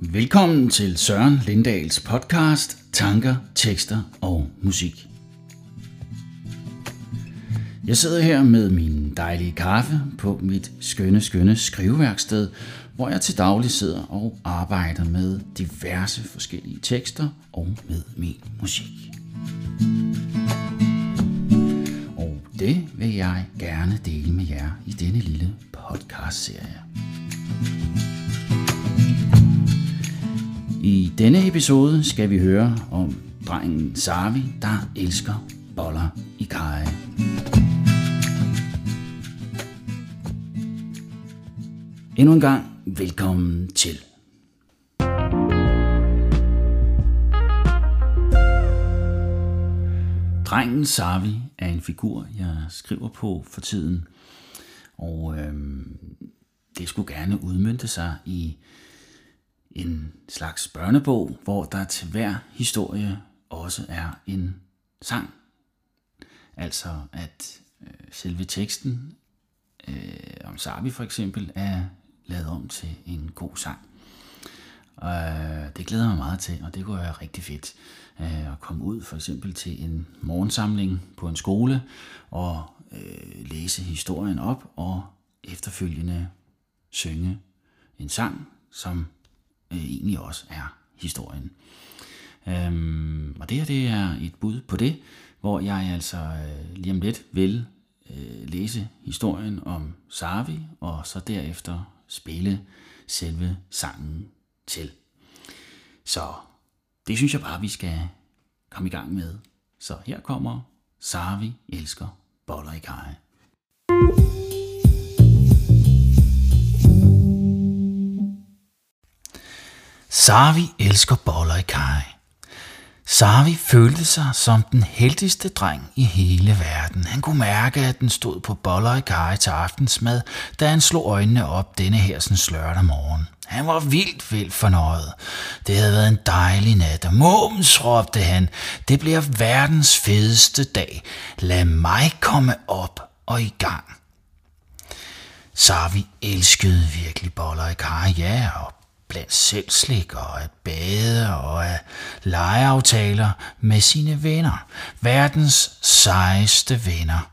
Velkommen til Søren Lindals podcast Tanker, Tekster og Musik. Jeg sidder her med min dejlige kaffe på mit skønne, skønne skriveværksted, hvor jeg til daglig sidder og arbejder med diverse forskellige tekster og med min musik. Det vil jeg gerne dele med jer i denne lille podcast-serie. I denne episode skal vi høre om drengen Savi, der elsker boller i kaj. Endnu en gang velkommen til. Drengen Savi er en figur, jeg skriver på for tiden, og øh, det skulle gerne udmyndte sig i en slags børnebog, hvor der til hver historie også er en sang. Altså at øh, selve teksten øh, om Sabi for eksempel er lavet om til en god sang. Og øh, det glæder mig meget til, og det kunne være rigtig fedt øh, at komme ud for eksempel til en morgensamling på en skole og øh, læse historien op og efterfølgende synge en sang, som øh, egentlig også er historien. Øhm, og det her det er et bud på det, hvor jeg altså øh, lige om lidt vil øh, læse historien om Savi, og så derefter spille selve sangen til. Så det synes jeg bare, vi skal komme i gang med. Så her kommer Savi elsker boller i kaj. Savi elsker boller i kaj. Savi følte sig som den heldigste dreng i hele verden. Han kunne mærke, at den stod på boller i kaj til aftensmad, da han slog øjnene op denne her sådan lørdag morgen. Han var vildt, vildt fornøjet. Det havde været en dejlig nat, og mums, råbte han, det bliver verdens fedeste dag. Lad mig komme op og i gang. Savi elskede virkelig boller i kaj, ja, og blandt selvslik og at bade og at legeaftaler med sine venner. Verdens sejeste venner.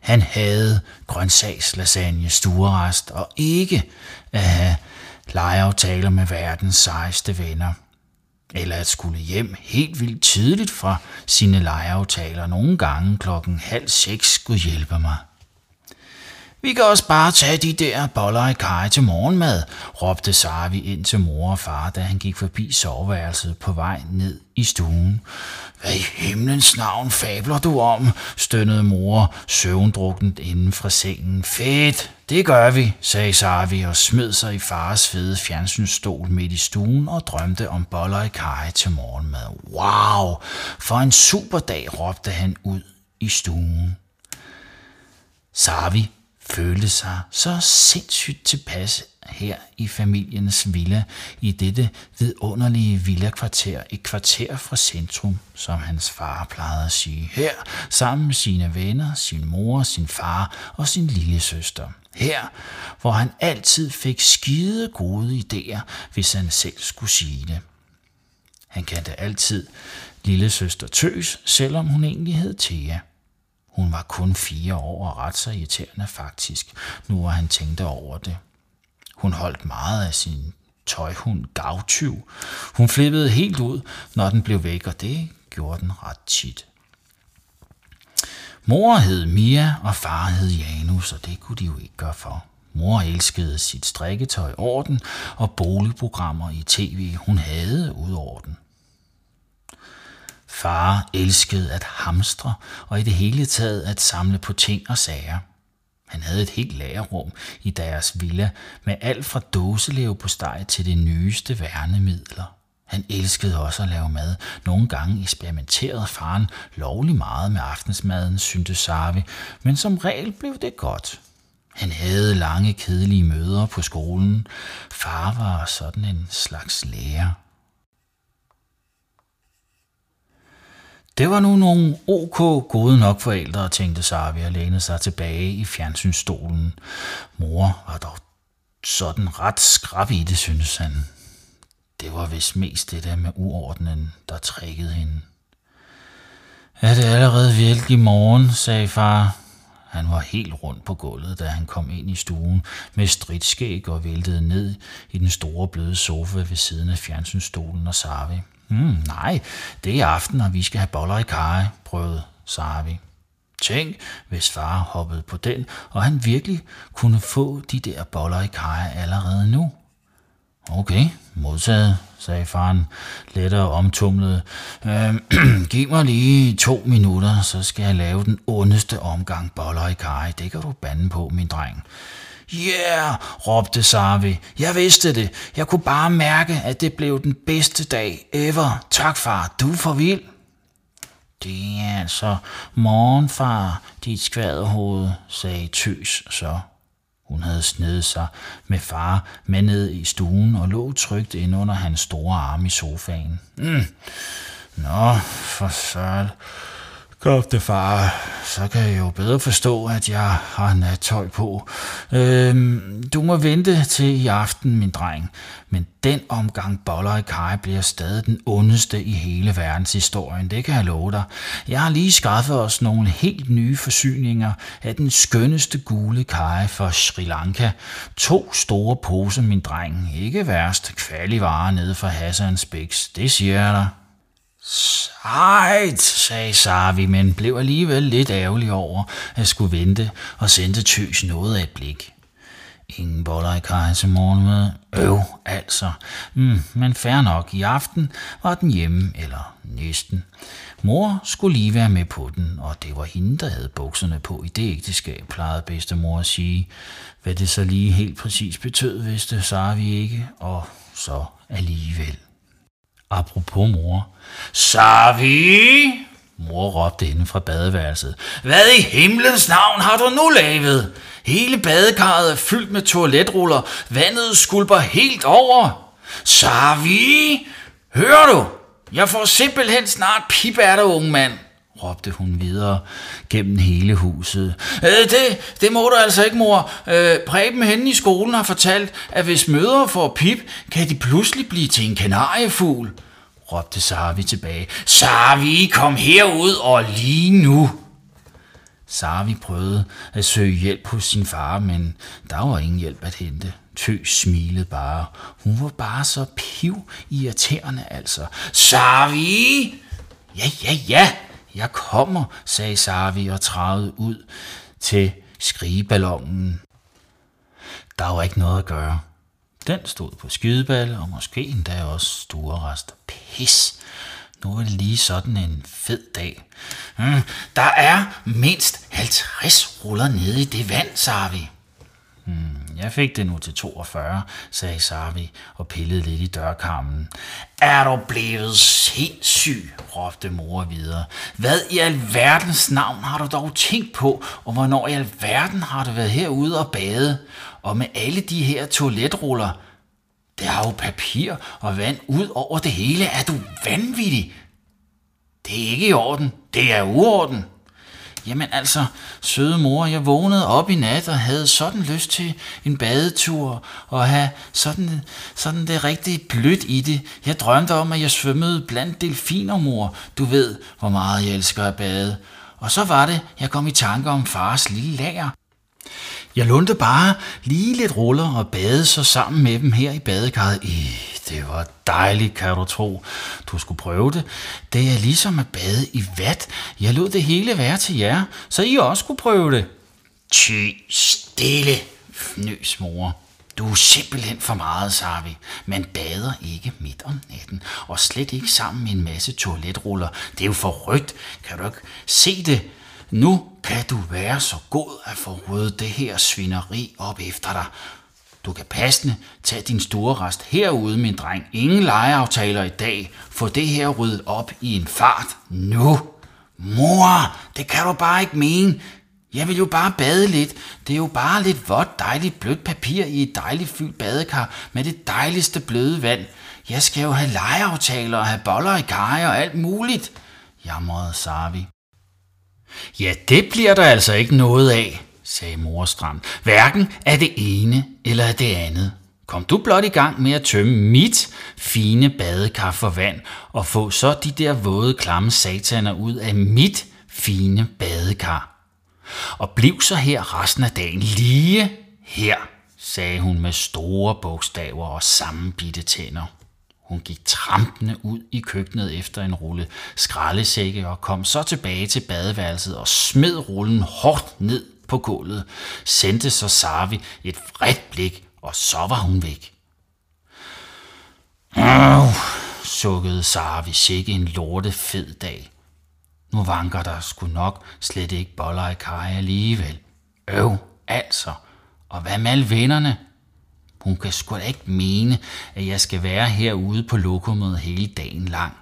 Han havde grøntsagslasagne stuerest og ikke at have legeaftaler med verdens sejeste venner. Eller at skulle hjem helt vildt tidligt fra sine legeaftaler. Nogle gange klokken halv seks skulle hjælpe mig. Vi kan også bare tage de der boller i kaj til morgenmad, råbte Sarvi ind til mor og far, da han gik forbi soveværelset på vej ned i stuen. Hvad i himlens navn fabler du om? stønnede mor, søvndruknet inden fra sengen. Fedt, det gør vi, sagde Sarvi og smed sig i fars fede fjernsynsstol midt i stuen og drømte om boller i kaj til morgenmad. Wow, for en super dag, råbte han ud i stuen. Sarvi følte sig så sindssygt tilpas her i familiens villa, i dette vidunderlige villakvarter, et kvarter fra centrum, som hans far plejede at sige. Her, sammen med sine venner, sin mor, sin far og sin lille søster. Her, hvor han altid fik skide gode idéer, hvis han selv skulle sige det. Han kendte altid lille søster Tøs, selvom hun egentlig hed Thea. Hun var kun fire år og ret så irriterende faktisk, nu hvor han tænkte over det. Hun holdt meget af sin tøjhund Gavtyv. Hun flippede helt ud, når den blev væk, og det gjorde den ret tit. Mor hed Mia, og far hed Janus, og det kunne de jo ikke gøre for. Mor elskede sit strikketøj orden og boligprogrammer i tv, hun havde ud over den. Far elskede at hamstre og i det hele taget at samle på ting og sager. Han havde et helt lagerrum i deres villa med alt fra dåselev på steg til de nyeste værnemidler. Han elskede også at lave mad. Nogle gange eksperimenterede faren lovlig meget med aftensmaden, syntes Sarvi, men som regel blev det godt. Han havde lange, kedelige møder på skolen. Far var sådan en slags lærer. Det var nu nogle ok gode nok forældre, tænkte Sarvi og lænede sig tilbage i fjernsynsstolen. Mor var dog sådan ret skrab i det, synes han. Det var vist mest det der med uordenen, der trækkede hende. Er det allerede virkelig morgen, sagde far. Han var helt rundt på gulvet, da han kom ind i stuen med stridskæg og væltede ned i den store bløde sofa ved siden af fjernsynsstolen og Sarvi. Mm, nej, det er aften, og vi skal have boller i kaj, prøvede Sarvi. Tænk, hvis far hoppede på den, og han virkelig kunne få de der boller i kaj allerede nu. Okay, modtaget, sagde faren, lettere omtumlet. Øh, giv mig lige to minutter, så skal jeg lave den ondeste omgang boller i kaj. Det kan du bande på, min dreng. Yeah, råbte Sarvi. Jeg vidste det. Jeg kunne bare mærke, at det blev den bedste dag ever. Tak, far. Du er for vild. Det er altså morgenfar, dit skvaderhoved, sagde Tøs så. Hun havde snedet sig med far med ned i stuen og lå trygt ind under hans store arm i sofaen. Mm. Nå, for søren. Kofte det, far. Så kan jeg jo bedre forstå, at jeg har nattøj på. Øhm, du må vente til i aften, min dreng. Men den omgang boller i kaj bliver stadig den ondeste i hele verdenshistorien. Det kan jeg love dig. Jeg har lige skaffet os nogle helt nye forsyninger af den skønneste gule kaj fra Sri Lanka. To store poser, min dreng. Ikke værst. Kvalivare nede fra Hassans Bæks, Det siger jeg dig. Sejt, sagde Sarvi, men blev alligevel lidt ærgerlig over at skulle vente og sendte Tøs noget af et blik. Ingen boller i kaj til morgenmad. Øv, altså. Mm, men fair nok, i aften var den hjemme, eller næsten. Mor skulle lige være med på den, og det var hende, der havde bukserne på i det ægteskab, plejede bedstemor at sige. Hvad det så lige helt præcis betød, vidste Sarvi ikke, og så alligevel. Apropos mor. Savi! Mor råbte inden fra badeværelset. Hvad i himlens navn har du nu lavet? Hele badekarret er fyldt med toiletruller. Vandet skulper helt over. Savi! Hører du? Jeg får simpelthen snart pip af dig, unge mand råbte hun videre gennem hele huset. Øh, det, det må du altså ikke, mor. Øh, Preben henne i skolen har fortalt, at hvis mødre får pip, kan de pludselig blive til en kanariefugl, råbte Sarvi tilbage. Sarvi, kom herud og lige nu. Sarvi prøvede at søge hjælp hos sin far, men der var ingen hjælp at hente. Tø smilede bare. Hun var bare så piv irriterende, altså. Sarvi! Ja, ja, ja, jeg kommer, sagde Sarvi og travede ud til skrigeballonen. Der var ikke noget at gøre. Den stod på skydeballe, og måske endda også stuerrest. Pis! Nu er det lige sådan en fed dag. Mm, der er mindst 50 ruller nede i det vand, Sarvi. Mm, jeg fik det nu til 42, sagde Sarvi og pillede lidt i dørkarmen. Er du blevet sindssyg, råbte mor videre. Hvad i alverdens navn har du dog tænkt på, og hvornår i alverden har du været herude og bade? Og med alle de her toiletruller, der har jo papir og vand ud over det hele. Er du vanvittig? Det er ikke i orden. Det er uorden. Jamen altså, søde mor, jeg vågnede op i nat og havde sådan lyst til en badetur og have sådan, sådan det rigtig blødt i det. Jeg drømte om, at jeg svømmede blandt delfiner, mor. Du ved, hvor meget jeg elsker at bade. Og så var det, jeg kom i tanke om fars lille lager. Jeg lundte bare lige lidt ruller og badede så sammen med dem her i badekarret. I, det var dejligt, kan du tro. Du skulle prøve det. Det er ligesom at bade i vat. Jeg lod det hele være til jer, så I også skulle prøve det. Ty stille, fnøs mor. Du er simpelthen for meget, Savi. Man bader ikke midt om natten, og slet ikke sammen med en masse toiletruller. Det er jo for rødt. Kan du ikke se det? Nu kan du være så god at få ryddet det her svineri op efter dig. Du kan passende tage din store rest herude, min dreng. Ingen lejeaftaler i dag. Få det her ryddet op i en fart. Nu! Mor, det kan du bare ikke mene. Jeg vil jo bare bade lidt. Det er jo bare lidt vådt, dejligt blødt papir i et dejligt fyldt badekar med det dejligste bløde vand. Jeg skal jo have lejeaftaler og have boller i kaj og alt muligt. jamrede Sarvi. Ja, det bliver der altså ikke noget af, sagde mor stramt. Hverken af det ene eller af det andet. Kom du blot i gang med at tømme mit fine badekar for vand, og få så de der våde, klamme sataner ud af mit fine badekar. Og bliv så her resten af dagen lige her, sagde hun med store bogstaver og sammenbitte tænder. Hun gik trampende ud i køkkenet efter en rulle skraldesække og kom så tilbage til badeværelset og smed rullen hårdt ned på gulvet, sendte så Sarvi et vredt blik, og så var hun væk. Åh, sukkede Sarvi sikke en lorte fed dag. Nu vanker der sgu nok slet ikke boller i kaj alligevel. Øv, altså. Og hvad med alle vennerne? Hun kan sgu da ikke mene, at jeg skal være herude på lokummet hele dagen lang.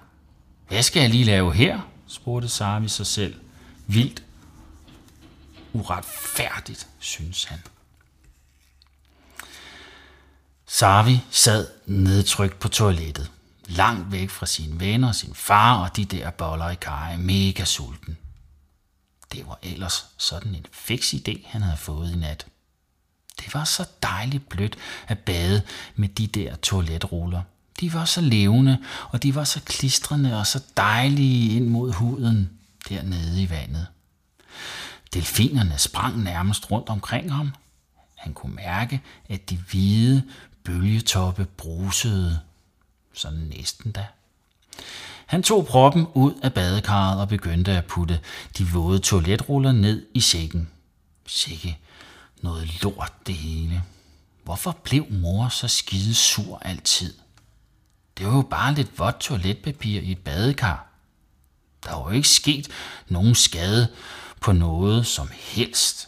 Hvad skal jeg lige lave her? spurgte Sami sig selv. Vildt. Uretfærdigt, synes han. Sarvi sad nedtrykt på toilettet, langt væk fra sine venner, sin far og de der boller i kaj, mega sulten. Det var ellers sådan en fix idé, han havde fået i nat. Det var så dejligt blødt at bade med de der toiletruller. De var så levende, og de var så klistrende og så dejlige ind mod huden dernede i vandet. Delfinerne sprang nærmest rundt omkring ham. Han kunne mærke, at de hvide bølgetoppe brusede. Sådan næsten da. Han tog proppen ud af badekarret og begyndte at putte de våde toiletruller ned i sækken. Sikke noget lort det hele. Hvorfor blev mor så skide sur altid? Det var jo bare lidt vådt toiletpapir i et badekar. Der var jo ikke sket nogen skade på noget som helst.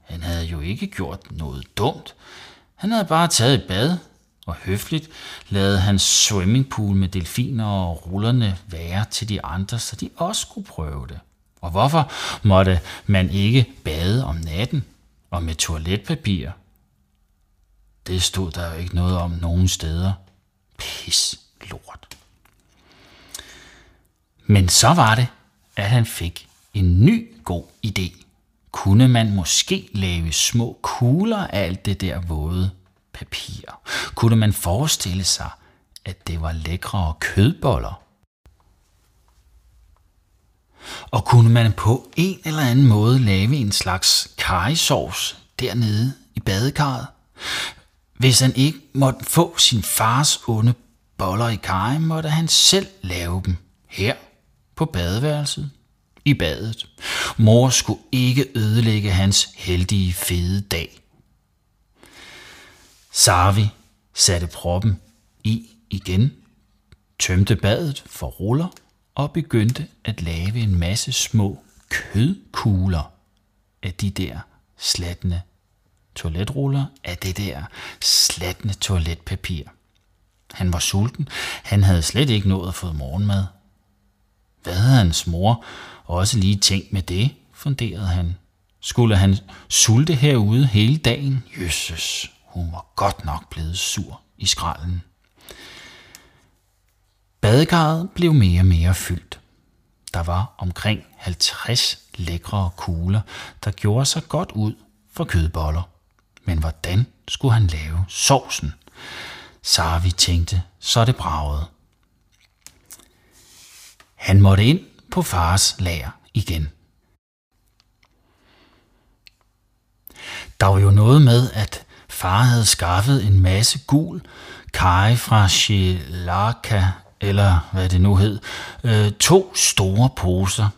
Han havde jo ikke gjort noget dumt. Han havde bare taget et bad, og høfligt lavede hans swimmingpool med delfiner og rullerne være til de andre, så de også kunne prøve det. Og hvorfor måtte man ikke bade om natten og med toiletpapir? Det stod der jo ikke noget om nogen steder. Pis lort. Men så var det, at han fik en ny god idé. Kunne man måske lave små kugler af alt det der våde papir? Kunne man forestille sig, at det var lækre kødboller? Og kunne man på en eller anden måde lave en slags karisovs dernede i badekarret? Hvis han ikke måtte få sin fars onde boller i kaj, måtte han selv lave dem her på badeværelset i badet. Mor skulle ikke ødelægge hans heldige fede dag. Sarvi satte proppen i igen, tømte badet for ruller og begyndte at lave en masse små kødkugler af de der slatne toiletruller af det der slatne toiletpapir. Han var sulten. Han havde slet ikke nået at få morgenmad. Hvad havde hans mor også lige tænkt med det, funderede han. Skulle han sulte herude hele dagen? Jøsses, hun var godt nok blevet sur i skralden. Badekarret blev mere og mere fyldt. Der var omkring 50 lækre kugler, der gjorde sig godt ud for kødboller. Men hvordan skulle han lave sovsen? Sarvi tænkte, så det bragede. Han måtte ind på fars lager igen. Der var jo noget med, at far havde skaffet en masse gul kaj fra Shilaka, eller hvad det nu hed, øh, to store poser.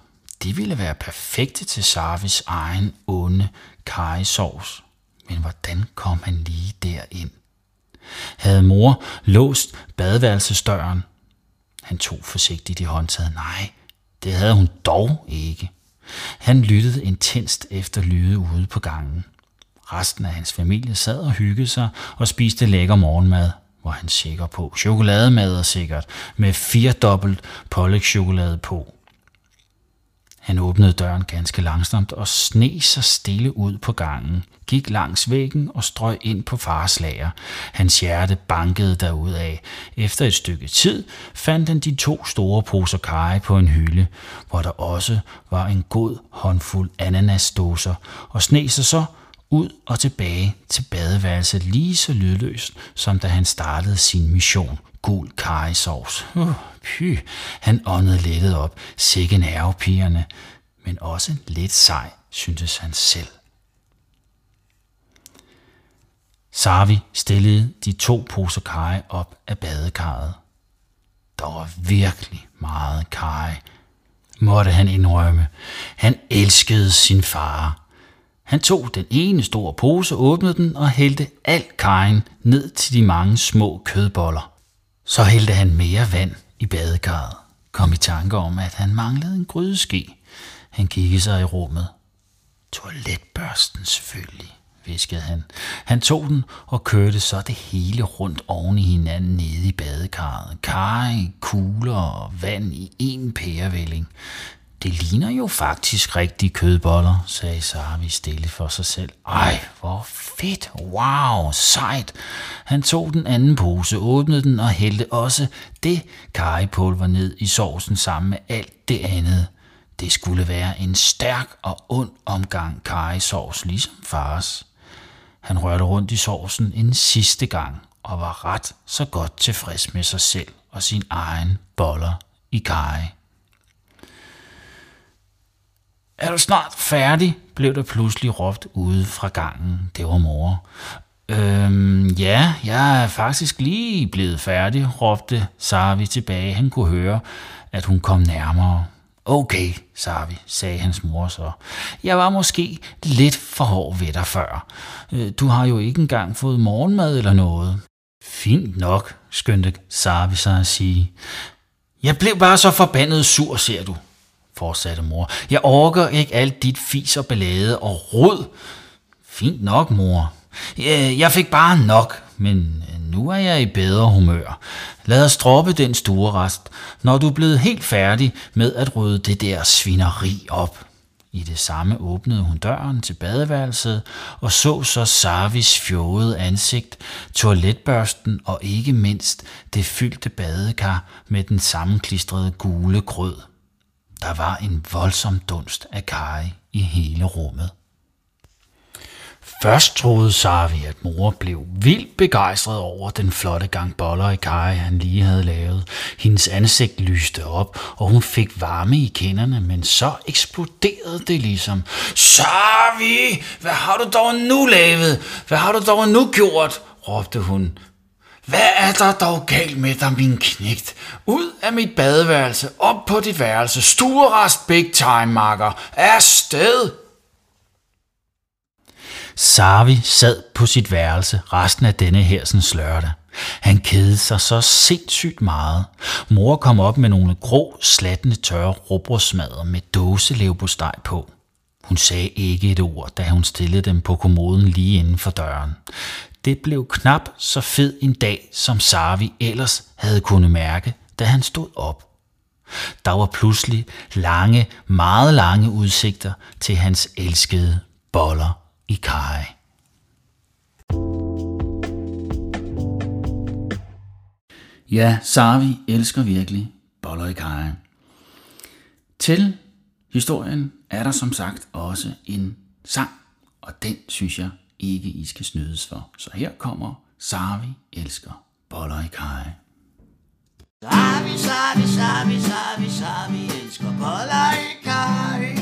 De ville være perfekte til Sarvis egen onde kajsovs. Men hvordan kom han lige derind? Havde mor låst badeværelsesdøren? Han tog forsigtigt i håndtaget. Nej, det havde hun dog ikke. Han lyttede intenst efter lyde ude på gangen. Resten af hans familie sad og hyggede sig og spiste lækker morgenmad, var han sikker på. Chokolademad er sikkert, med fire dobbelt pålægschokolade på. Han åbnede døren ganske langsomt og sne sig stille ud på gangen, gik langs væggen og strøg ind på fars lager. Hans hjerte bankede derudaf. Efter et stykke tid fandt han de to store poser kage på en hylde, hvor der også var en god håndfuld ananasdåser, og sne sig så ud og tilbage til badeværelset lige så lydløst, som da han startede sin mission. Gul karisovs. Uh, py. Han åndede lettet op. Sikke nervepigerne. Men også lidt sej, syntes han selv. Savi stillede de to poser kaj op af badekarret. Der var virkelig meget kaj, måtte han indrømme. Han elskede sin far. Han tog den ene store pose, åbnede den og hældte alt kajen ned til de mange små kødboller. Så hældte han mere vand i badekarret, kom i tanke om, at han manglede en grydeske. Han kiggede sig i rummet. Toiletbørsten selvfølgelig, viskede han. Han tog den og kørte så det hele rundt oven i hinanden nede i badekarret. Kaj, kugler og vand i en pærevælling. Det ligner jo faktisk rigtige kødboller, sagde Sarvi stille for sig selv. Ej, hvor fedt, wow, sejt. Han tog den anden pose, åbnede den og hældte også det karipulver ned i sovsen sammen med alt det andet. Det skulle være en stærk og ond omgang karisovs, ligesom fars. Han rørte rundt i sovsen en sidste gang og var ret så godt tilfreds med sig selv og sin egen boller i kaj. Er du snart færdig? blev der pludselig råbt ude fra gangen. Det var mor. Øhm, ja, jeg er faktisk lige blevet færdig, råbte Sarvi tilbage. Han kunne høre, at hun kom nærmere. Okay, Sarvi, sagde hans mor så. Jeg var måske lidt for hård ved dig før. Øh, du har jo ikke engang fået morgenmad eller noget. Fint nok, skyndte Sarvi sig at sige. Jeg blev bare så forbandet sur, ser du, fortsatte mor. Jeg orker ikke alt dit fis og ballade og rod. Fint nok, mor. Jeg fik bare nok, men øh, nu er jeg i bedre humør. Lad os droppe den store rest, når du er blevet helt færdig med at rydde det der svineri op. I det samme åbnede hun døren til badeværelset og så så Sarvis fjode ansigt, toiletbørsten og ikke mindst det fyldte badekar med den sammenklistrede gule grød. Der var en voldsom dunst af kaj i hele rummet. Først troede Sarvi, at mor blev vildt begejstret over den flotte gang boller i kaj, han lige havde lavet. Hendes ansigt lyste op, og hun fik varme i kinderne, men så eksploderede det ligesom. Sarvi, hvad har du dog nu lavet? Hvad har du dog nu gjort? råbte hun. Hvad er der dog galt med dig, min knægt? Ud af mit badeværelse, op på dit værelse, stuerest big time, makker. Afsted! Sarvi sad på sit værelse resten af denne hersens lørdag. Han kedede sig så sindssygt meget. Mor kom op med nogle grå, slattende tørre råbrødsmadder med dåselevbosteg på. Hun sagde ikke et ord, da hun stillede dem på kommoden lige inden for døren. Det blev knap så fed en dag, som Sarvi ellers havde kunnet mærke, da han stod op. Der var pludselig lange, meget lange udsigter til hans elskede boller i kaj. Ja, Sarvi elsker virkelig boller i kaj. Til historien er der som sagt også en sang, og den synes jeg ikke, I skal snydes for. Så her kommer Sarvi elsker boller i kaj. Sarvi, Sarvi, Sarvi, Sarvi, Sarvi elsker boller i kaj.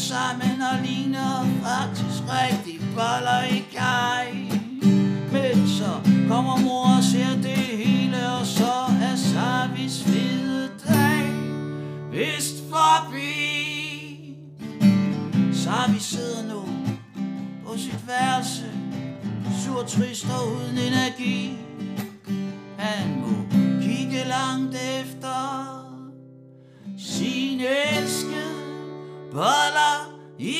Sammen og ligner faktisk rigtig boller i kaj. Men så kommer mor og ser det hele, og så er Savis fede dag vist forbi. Savi sidder nu på sit værelse, sur, trist og uden energi. Han må kigge langt efter sin elskede boller i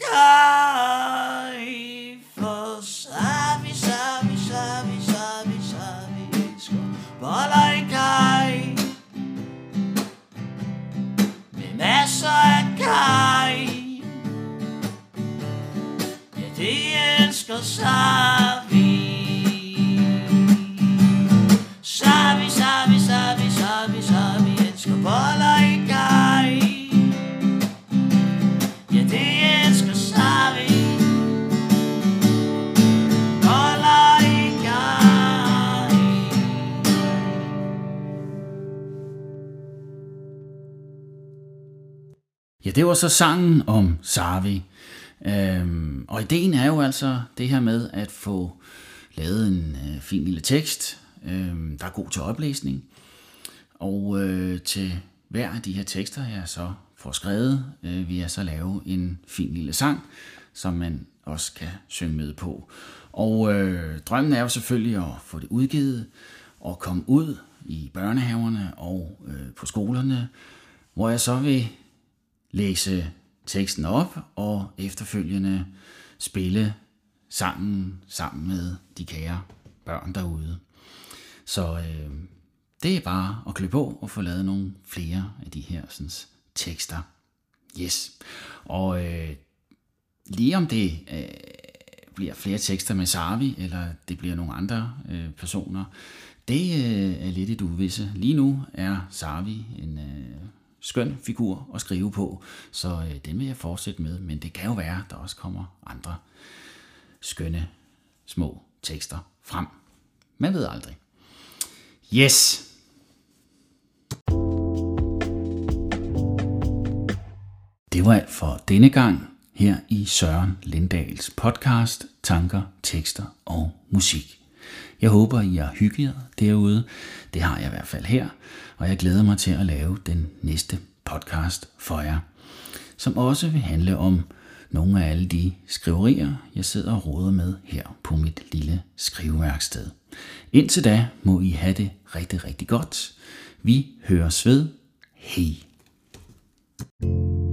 kaj. For Sabi, Sabi, Sabi, Sabi, Sabi elsker boller i kaj. Med masser af kaj. Ja, det elsker sig. Det var så sangen om Sarvi. Øhm, og ideen er jo altså det her med at få lavet en øh, fin lille tekst, øh, der er god til oplæsning. Og øh, til hver af de her tekster, jeg så får skrevet, øh, vil jeg så lave en fin lille sang, som man også kan synge med på. Og øh, drømmen er jo selvfølgelig at få det udgivet og komme ud i børnehaverne og øh, på skolerne, hvor jeg så vil læse teksten op og efterfølgende spille sangen sammen med de kære børn derude. Så øh, det er bare at klø på og få lavet nogle flere af de her sådan, tekster. Yes. Og øh, lige om det øh, bliver flere tekster med Sarvi, eller det bliver nogle andre øh, personer, det øh, er lidt et uvisse. Lige nu er Sarvi en øh, skøn figur at skrive på, så øh, den vil jeg fortsætte med, men det kan jo være, at der også kommer andre skønne små tekster frem. Man ved aldrig. Yes! Det var alt for denne gang her i Søren Lindals podcast Tanker, Tekster og Musik. Jeg håber, I har hygget jer derude. Det har jeg i hvert fald her, og jeg glæder mig til at lave den næste podcast for jer, som også vil handle om nogle af alle de skriverier, jeg sidder og råder med her på mit lille skriveværksted. Indtil da må I have det rigtig, rigtig godt. Vi høres ved. Hej. thank you